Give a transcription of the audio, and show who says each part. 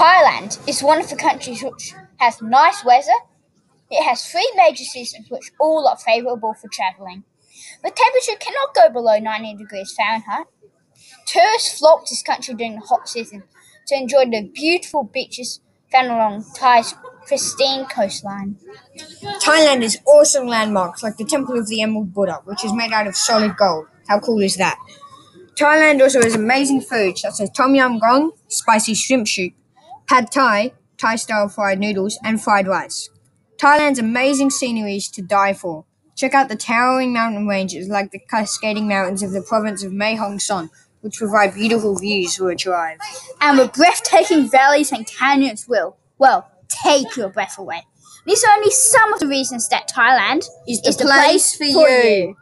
Speaker 1: Thailand is one of the countries which has nice weather. It has three major seasons which all are favourable for travelling. The temperature cannot go below 90 degrees Fahrenheit. Tourists flock to this country during the hot season to enjoy the beautiful beaches found along Thai's pristine coastline.
Speaker 2: Thailand has awesome landmarks like the Temple of the Emerald Buddha, which is made out of solid gold. How cool is that? Thailand also has amazing food such as tom yum goong, spicy shrimp soup, pad thai, Thai style fried noodles, and fried rice. Thailand's amazing scenery is to die for. Check out the towering mountain ranges like the cascading mountains of the province of Mae Hong Son, which provide beautiful views for a drive.
Speaker 1: And the breathtaking valleys and canyons will, well, take your breath away. These are only some of the reasons that Thailand
Speaker 2: Is the place for you.